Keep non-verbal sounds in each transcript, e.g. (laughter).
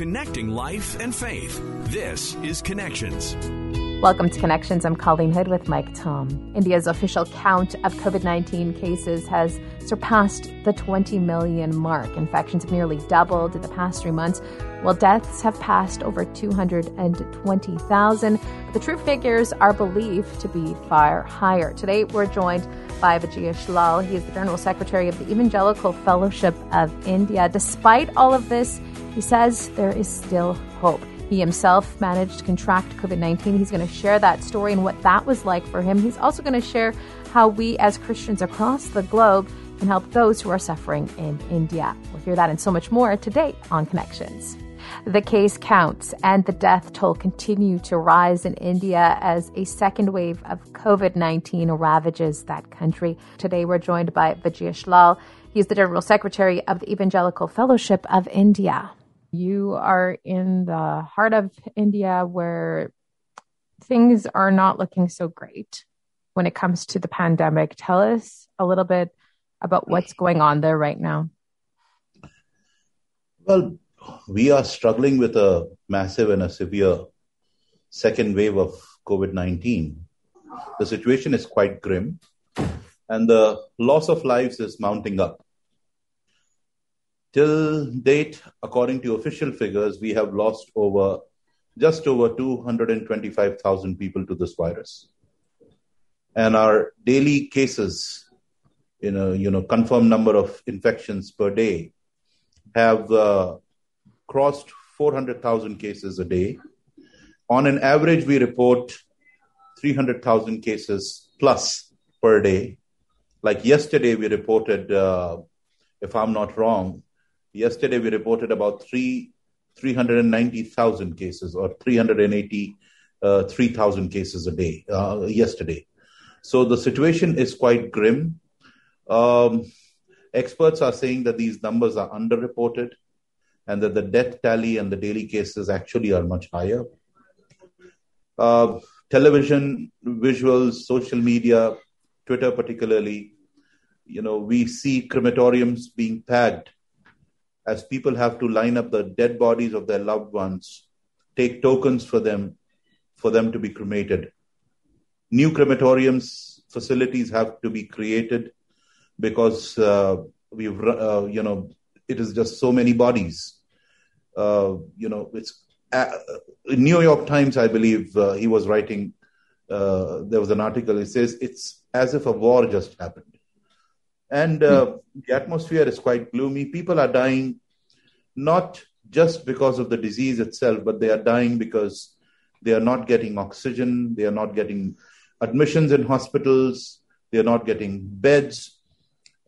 connecting life and faith. This is Connections. Welcome to Connections. I'm Colleen Hood with Mike Tom. India's official count of COVID 19 cases has surpassed the 20 million mark. Infections have nearly doubled in the past three months, while deaths have passed over 220,000. The true figures are believed to be far higher. Today, we're joined by Vijayesh Lal. He is the General Secretary of the Evangelical Fellowship of India. Despite all of this, he says there is still hope. He himself managed to contract COVID 19. He's going to share that story and what that was like for him. He's also going to share how we, as Christians across the globe, can help those who are suffering in India. We'll hear that and so much more today on Connections. The case counts and the death toll continue to rise in India as a second wave of COVID 19 ravages that country. Today we're joined by Vijay Lal. He's the General Secretary of the Evangelical Fellowship of India. You are in the heart of India where things are not looking so great when it comes to the pandemic. Tell us a little bit about what's going on there right now. Well, we are struggling with a massive and a severe second wave of COVID 19. The situation is quite grim, and the loss of lives is mounting up. Till date, according to official figures, we have lost over just over 225,000 people to this virus. And our daily cases, you know, you know, confirmed number of infections per day have uh, crossed 400,000 cases a day. On an average, we report 300,000 cases plus per day. Like yesterday, we reported, uh, if I'm not wrong, Yesterday, we reported about three, 390,000 cases or 383,000 uh, cases a day uh, yesterday. So the situation is quite grim. Um, experts are saying that these numbers are underreported and that the death tally and the daily cases actually are much higher. Uh, television, visuals, social media, Twitter particularly, you know, we see crematoriums being packed as people have to line up the dead bodies of their loved ones, take tokens for them, for them to be cremated. New crematoriums facilities have to be created because uh, we've, uh, you know, it is just so many bodies. Uh, you know, it's uh, New York Times, I believe, uh, he was writing. Uh, there was an article. It says it's as if a war just happened and uh, mm. the atmosphere is quite gloomy. People are dying not just because of the disease itself, but they are dying because they are not getting oxygen, they are not getting admissions in hospitals, they are not getting beds.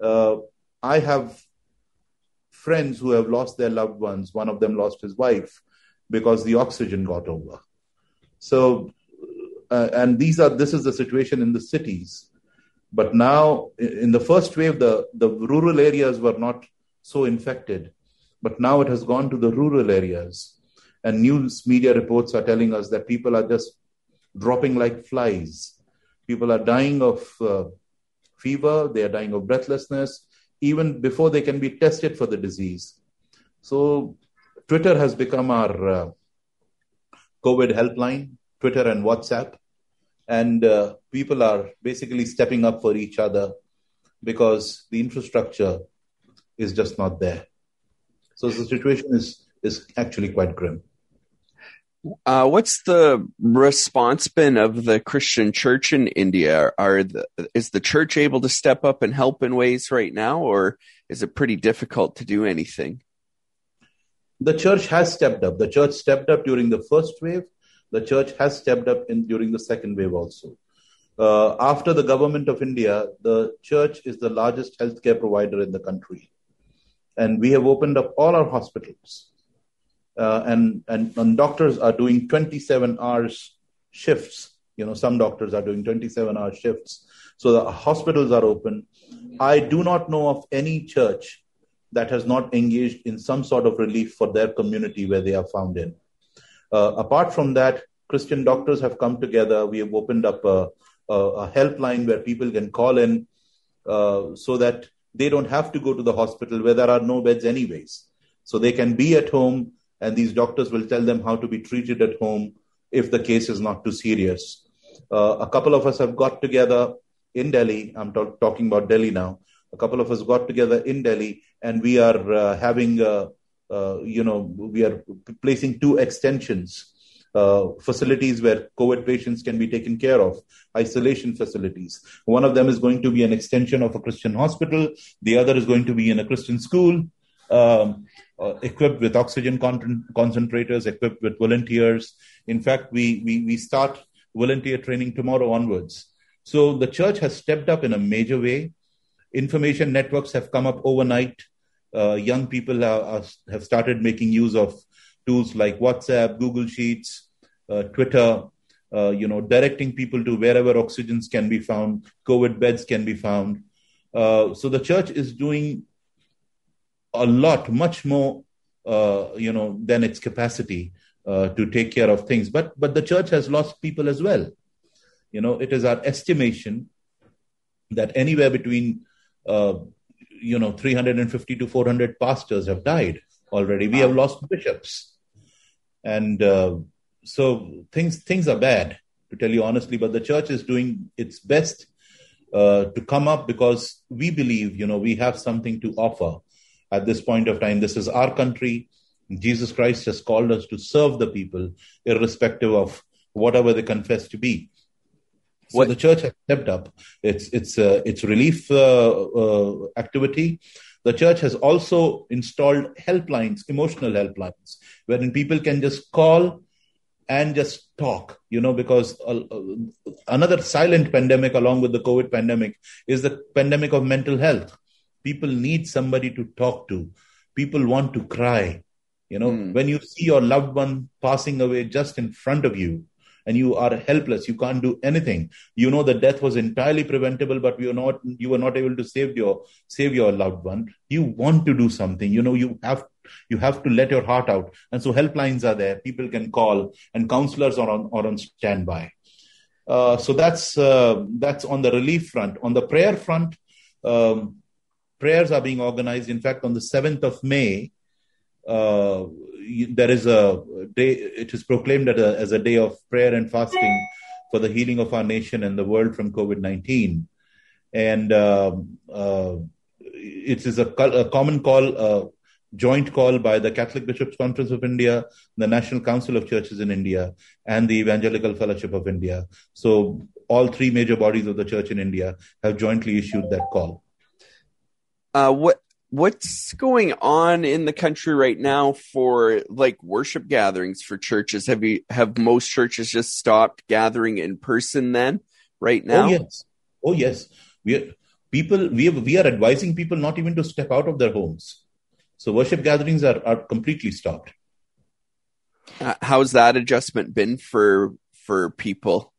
Uh, I have friends who have lost their loved ones. One of them lost his wife because the oxygen got over. So, uh, and these are this is the situation in the cities but now, in the first wave, the, the rural areas were not so infected. But now it has gone to the rural areas. And news media reports are telling us that people are just dropping like flies. People are dying of uh, fever, they are dying of breathlessness, even before they can be tested for the disease. So, Twitter has become our uh, COVID helpline, Twitter and WhatsApp and uh, people are basically stepping up for each other because the infrastructure is just not there. So the situation is is actually quite grim. Uh, what's the response been of the Christian Church in India? Are the, is the church able to step up and help in ways right now, or is it pretty difficult to do anything? The church has stepped up. The church stepped up during the first wave, the church has stepped up in during the second wave also. Uh, after the government of India, the church is the largest healthcare provider in the country. And we have opened up all our hospitals. Uh, and, and, and doctors are doing 27 hours shifts. You know, some doctors are doing 27 hour shifts. So the hospitals are open. I do not know of any church that has not engaged in some sort of relief for their community where they are found in. Uh, apart from that, Christian doctors have come together. We have opened up a, a, a helpline where people can call in uh, so that they don't have to go to the hospital where there are no beds, anyways. So they can be at home and these doctors will tell them how to be treated at home if the case is not too serious. Uh, a couple of us have got together in Delhi. I'm talk- talking about Delhi now. A couple of us got together in Delhi, and we are uh, having, uh, uh you know, we are placing two extensions. Uh, facilities where COVID patients can be taken care of, isolation facilities. One of them is going to be an extension of a Christian hospital. The other is going to be in a Christian school, um, uh, equipped with oxygen con- concentrators, equipped with volunteers. In fact, we, we, we start volunteer training tomorrow onwards. So the church has stepped up in a major way. Information networks have come up overnight. Uh, young people are, are, have started making use of tools like WhatsApp, Google Sheets, uh, Twitter, uh, you know, directing people to wherever oxygens can be found, COVID beds can be found. Uh, so the church is doing a lot, much more, uh, you know, than its capacity uh, to take care of things. But but the church has lost people as well. You know, it is our estimation that anywhere between you know 350 to 400 pastors have died already. We have lost bishops, and uh, so things things are bad to tell you honestly. But the church is doing its best uh, to come up because we believe you know we have something to offer at this point of time. This is our country. Jesus Christ has called us to serve the people, irrespective of whatever they confess to be. So what? the church has stepped up its its uh, its relief uh, uh, activity. The church has also installed helplines, emotional helplines, wherein people can just call and just talk. You know, because uh, uh, another silent pandemic, along with the COVID pandemic, is the pandemic of mental health. People need somebody to talk to. People want to cry. You know, mm. when you see your loved one passing away just in front of you, and you are helpless. You can't do anything. You know the death was entirely preventable but you not you were not able to save your save your loved one. You want to do something. You know you have you have to let your heart out. And so helplines are there. People can call and counselors are on are on standby. Uh, so that's uh, that's on the relief front. On the prayer front um, prayers are being organized. In fact, on the 7th of May, uh, there is a day, it is proclaimed as a, as a day of prayer and fasting for the healing of our nation and the world from COVID 19. And uh, uh, it is a, a common call, a joint call by the Catholic Bishops' Conference of India, the National Council of Churches in India, and the Evangelical Fellowship of India. So, all three major bodies of the church in India have jointly issued that call. Uh, what what's going on in the country right now for like worship gatherings for churches? Have you have most churches just stopped gathering in person then right now? Oh yes, oh yes. We are, people we have, we are advising people not even to step out of their homes. So worship gatherings are are completely stopped. Uh, how's that adjustment been for for people?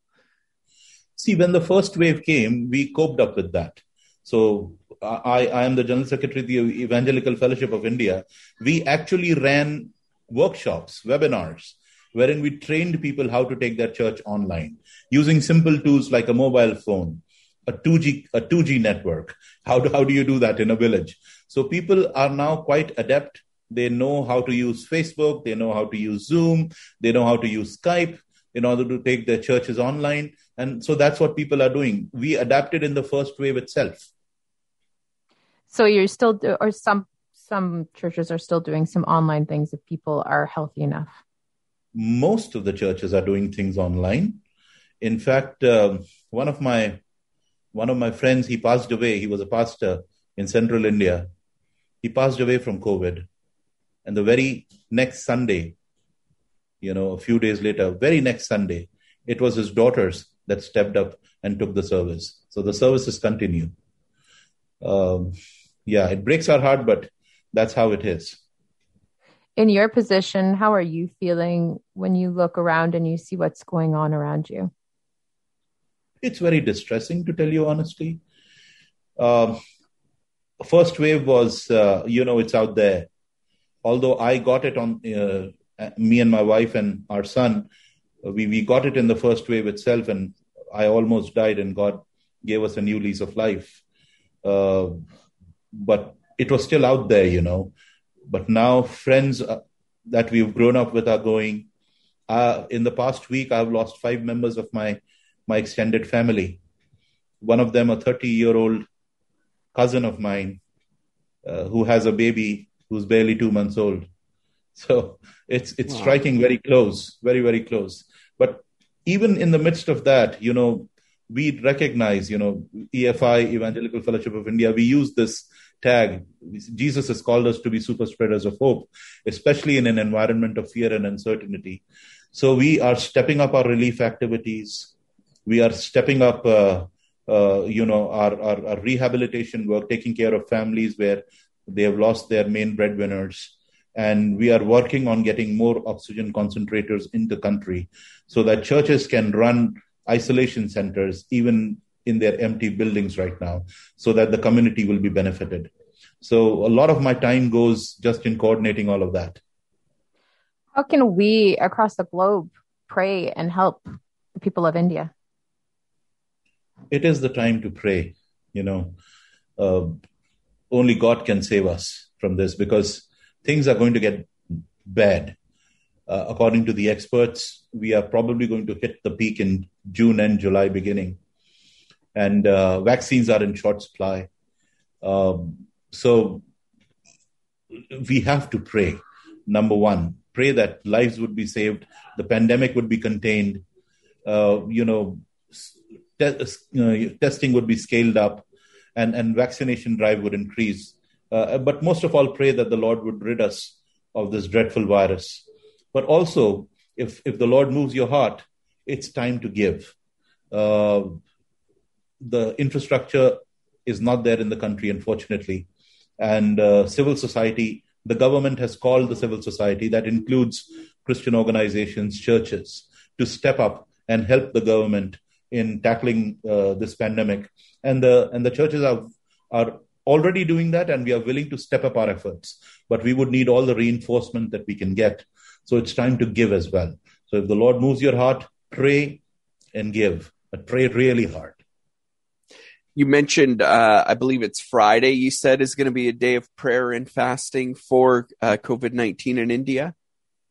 See, when the first wave came, we coped up with that. So I, I am the General Secretary of the Evangelical Fellowship of India. We actually ran workshops, webinars, wherein we trained people how to take their church online using simple tools like a mobile phone, a 2G, a 2G network. How do, how do you do that in a village? So people are now quite adept. They know how to use Facebook. They know how to use Zoom. They know how to use Skype in order to take their churches online. And so that's what people are doing. We adapted in the first wave itself. So you're still, do, or some some churches are still doing some online things if people are healthy enough. Most of the churches are doing things online. In fact, uh, one of my one of my friends he passed away. He was a pastor in central India. He passed away from COVID, and the very next Sunday, you know, a few days later, very next Sunday, it was his daughters that stepped up and took the service. So the services continue. Um, yeah, it breaks our heart, but that's how it is. In your position, how are you feeling when you look around and you see what's going on around you? It's very distressing, to tell you honestly. Um, first wave was, uh, you know, it's out there. Although I got it on uh, me and my wife and our son, we we got it in the first wave itself, and I almost died, and God gave us a new lease of life. Uh, but it was still out there, you know. But now friends, uh, that we've grown up with are going. Uh, in the past week, I've lost five members of my my extended family. One of them, a 30 year old cousin of mine, uh, who has a baby who's barely two months old. So it's it's wow. striking very close, very very close. But even in the midst of that, you know, we recognize, you know, EFI, Evangelical Fellowship of India, we use this tag. Jesus has called us to be super spreaders of hope, especially in an environment of fear and uncertainty. So we are stepping up our relief activities. We are stepping up, uh, uh, you know, our, our, our, rehabilitation work, taking care of families where they have lost their main breadwinners. And we are working on getting more oxygen concentrators in the country so that churches can run isolation centers even in their empty buildings right now so that the community will be benefited. So a lot of my time goes just in coordinating all of that. How can we across the globe pray and help the people of India? It is the time to pray. You know, uh, only God can save us from this because things are going to get bad. Uh, according to the experts, we are probably going to hit the peak in June and July beginning and uh, vaccines are in short supply. Um, so we have to pray. Number one, pray that lives would be saved, the pandemic would be contained, uh, you know, te- uh, testing would be scaled up, and, and vaccination drive would increase. Uh, but most of all, pray that the Lord would rid us of this dreadful virus. But also, if if the Lord moves your heart, it's time to give. Uh, the infrastructure is not there in the country, unfortunately. And uh, civil society, the government has called the civil society, that includes Christian organizations, churches, to step up and help the government in tackling uh, this pandemic. And the and the churches are are already doing that, and we are willing to step up our efforts. But we would need all the reinforcement that we can get. So it's time to give as well. So if the Lord moves your heart, pray and give, but pray really hard you mentioned, uh, I believe it's Friday, you said is going to be a day of prayer and fasting for uh, COVID 19 in India?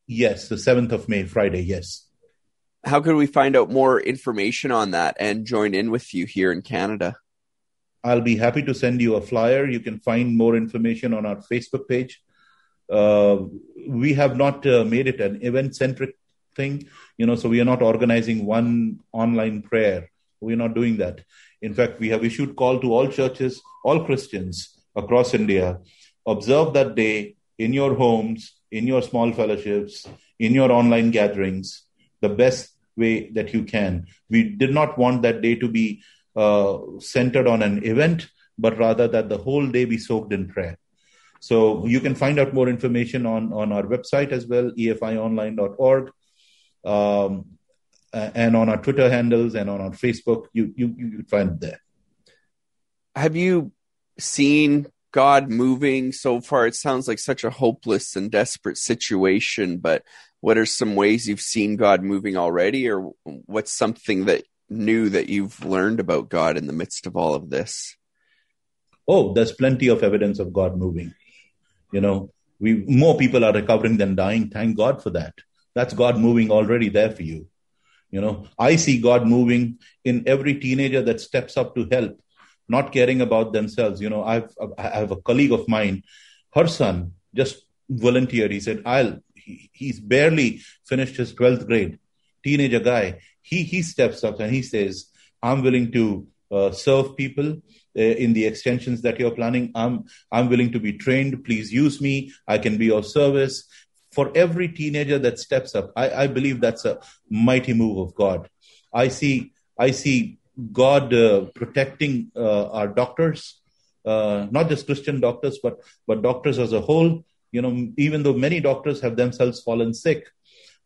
Yes, the 7th of May, Friday, yes. How can we find out more information on that and join in with you here in Canada? I'll be happy to send you a flyer. You can find more information on our Facebook page. Uh, we have not uh, made it an event centric thing, you know, so we are not organizing one online prayer. We're not doing that in fact, we have issued call to all churches, all Christians across India. Observe that day in your homes, in your small fellowships, in your online gatherings, the best way that you can. We did not want that day to be uh, centered on an event, but rather that the whole day be soaked in prayer. So you can find out more information on, on our website as well, efionline.org. Um, and on our Twitter handles and on our Facebook. You you you find it there. Have you seen God moving so far? It sounds like such a hopeless and desperate situation, but what are some ways you've seen God moving already, or what's something that new that you've learned about God in the midst of all of this? Oh, there's plenty of evidence of God moving. You know, we more people are recovering than dying. Thank God for that. That's God moving already there for you. You know, I see God moving in every teenager that steps up to help, not caring about themselves. You know, I've I have a colleague of mine, her son just volunteered. He said, "I'll." He, he's barely finished his twelfth grade, teenager guy. He he steps up and he says, "I'm willing to uh, serve people." Uh, in the extensions that you're planning i'm i'm willing to be trained please use me i can be of service for every teenager that steps up, I, I believe that's a mighty move of God. I see, I see God uh, protecting uh, our doctors, uh, not just Christian doctors, but but doctors as a whole. You know, even though many doctors have themselves fallen sick,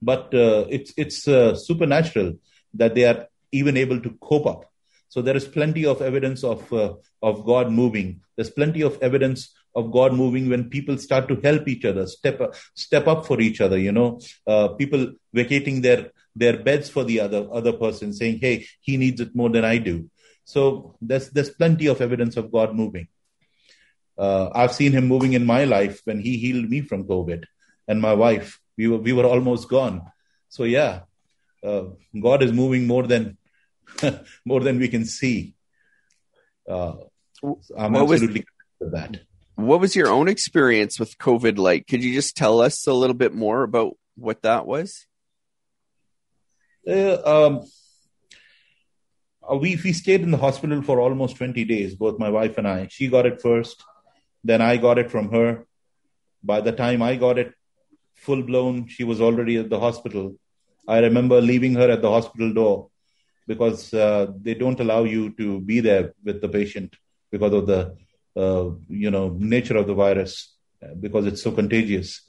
but uh, it's it's uh, supernatural that they are even able to cope up. So there is plenty of evidence of uh, of God moving. There's plenty of evidence of God moving when people start to help each other, step up, step up for each other. You know, uh, people vacating their their beds for the other other person, saying, "Hey, he needs it more than I do." So there's there's plenty of evidence of God moving. Uh, I've seen Him moving in my life when He healed me from COVID. and my wife. We were we were almost gone. So yeah, uh, God is moving more than (laughs) more than we can see. Uh, I'm What was- absolutely with that. What was your own experience with COVID like? Could you just tell us a little bit more about what that was? Uh, um, uh, we we stayed in the hospital for almost 20 days, both my wife and I. She got it first, then I got it from her. By the time I got it full blown, she was already at the hospital. I remember leaving her at the hospital door because uh, they don't allow you to be there with the patient because of the uh, you know nature of the virus because it's so contagious.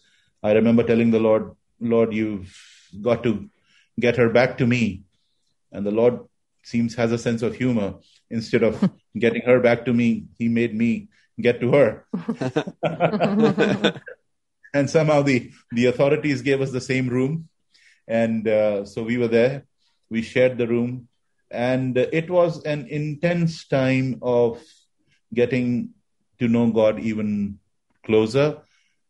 I remember telling the Lord, Lord, you've got to get her back to me. And the Lord seems has a sense of humor. Instead of (laughs) getting her back to me, he made me get to her. (laughs) and somehow the, the authorities gave us the same room. And uh, so we were there. We shared the room. And it was an intense time of getting to know God even closer,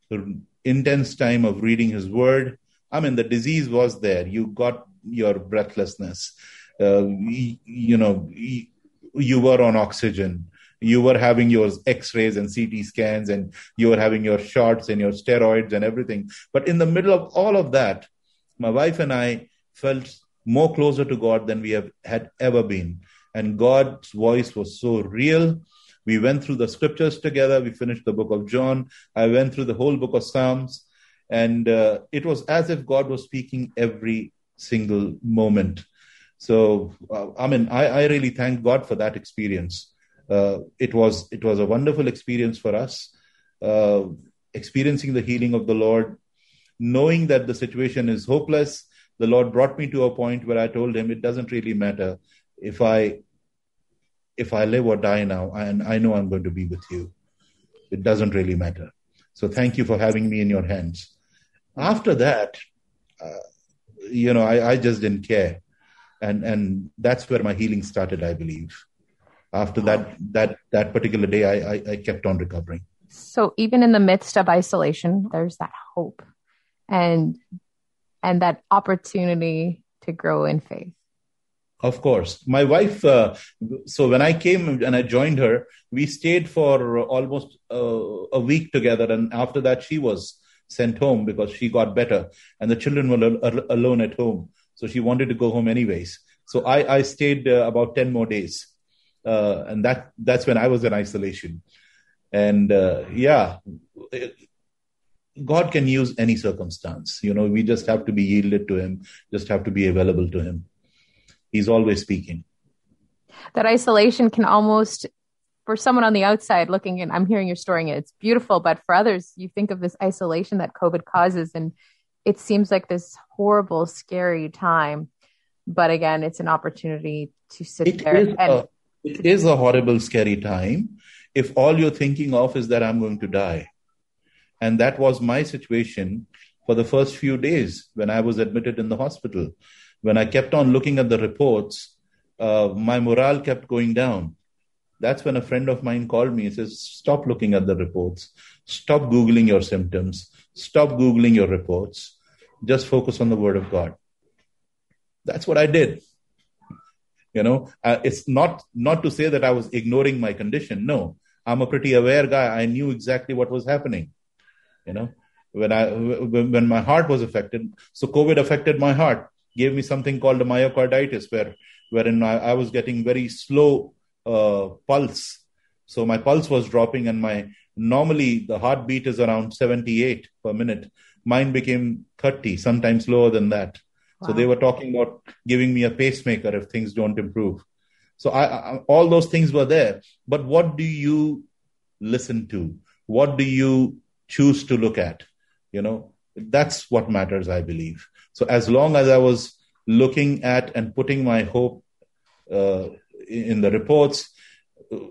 the intense time of reading His Word. I mean, the disease was there. You got your breathlessness. Uh, y- you know, you were on oxygen. You were having your X-rays and CT scans, and you were having your shots and your steroids and everything. But in the middle of all of that, my wife and I felt more closer to God than we have had ever been. And God's voice was so real. We went through the scriptures together. We finished the book of John. I went through the whole book of Psalms. And uh, it was as if God was speaking every single moment. So, uh, I mean, I, I really thank God for that experience. Uh, it was it was a wonderful experience for us, uh, experiencing the healing of the Lord, knowing that the situation is hopeless. The Lord brought me to a point where I told Him, it doesn't really matter if I if I live or die now, and I know I'm going to be with you. It doesn't really matter. So thank you for having me in your hands. After that, uh, you know, I, I just didn't care, and and that's where my healing started. I believe. After that that that particular day, I I, I kept on recovering. So even in the midst of isolation, there's that hope and and that opportunity to grow in faith. Of course. My wife, uh, so when I came and I joined her, we stayed for almost uh, a week together. And after that, she was sent home because she got better and the children were al- al- alone at home. So she wanted to go home anyways. So I, I stayed uh, about 10 more days. Uh, and that, that's when I was in isolation. And uh, yeah, it- God can use any circumstance. You know, we just have to be yielded to Him, just have to be available to Him. He's always speaking. That isolation can almost for someone on the outside looking in, I'm hearing your story and it's beautiful, but for others, you think of this isolation that COVID causes and it seems like this horrible, scary time. But again, it's an opportunity to sit It there and a, it is a horrible, scary time if all you're thinking of is that I'm going to die. And that was my situation for the first few days when I was admitted in the hospital. When I kept on looking at the reports, uh, my morale kept going down. That's when a friend of mine called me and says, Stop looking at the reports. Stop Googling your symptoms. Stop Googling your reports. Just focus on the Word of God. That's what I did you know uh, it's not not to say that i was ignoring my condition. No i'm a pretty aware guy. I knew exactly what was happening you know. When i when my heart was affected so covid affected my heart gave me something called a myocarditis where wherein i, I was getting very slow uh, pulse. So my pulse was dropping and my normally the heartbeat is around 78 per minute. Mine became 30 sometimes lower than that so they were talking about giving me a pacemaker if things don't improve. So I, I, all those things were there. But what do you listen to? What do you choose to look at? You know, that's what matters, I believe. So as long as I was looking at and putting my hope uh, in the reports,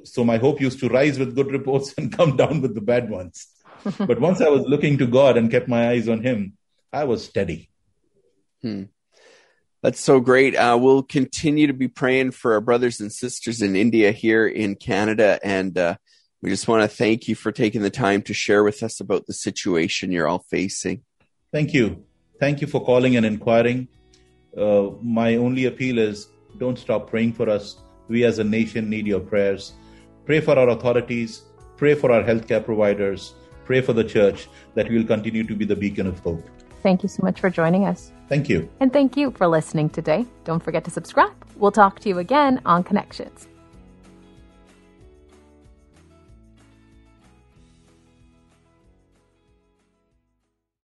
so my hope used to rise with good reports (laughs) and come down with the bad ones. (laughs) but once I was looking to God and kept my eyes on Him, I was steady. Hmm. That's so great. Uh, we'll continue to be praying for our brothers and sisters in India here in Canada. And uh, we just want to thank you for taking the time to share with us about the situation you're all facing. Thank you. Thank you for calling and inquiring. Uh, my only appeal is don't stop praying for us. We as a nation need your prayers. Pray for our authorities, pray for our healthcare providers, pray for the church that we will continue to be the beacon of hope. Thank you so much for joining us. Thank you. And thank you for listening today. Don't forget to subscribe. We'll talk to you again on Connections.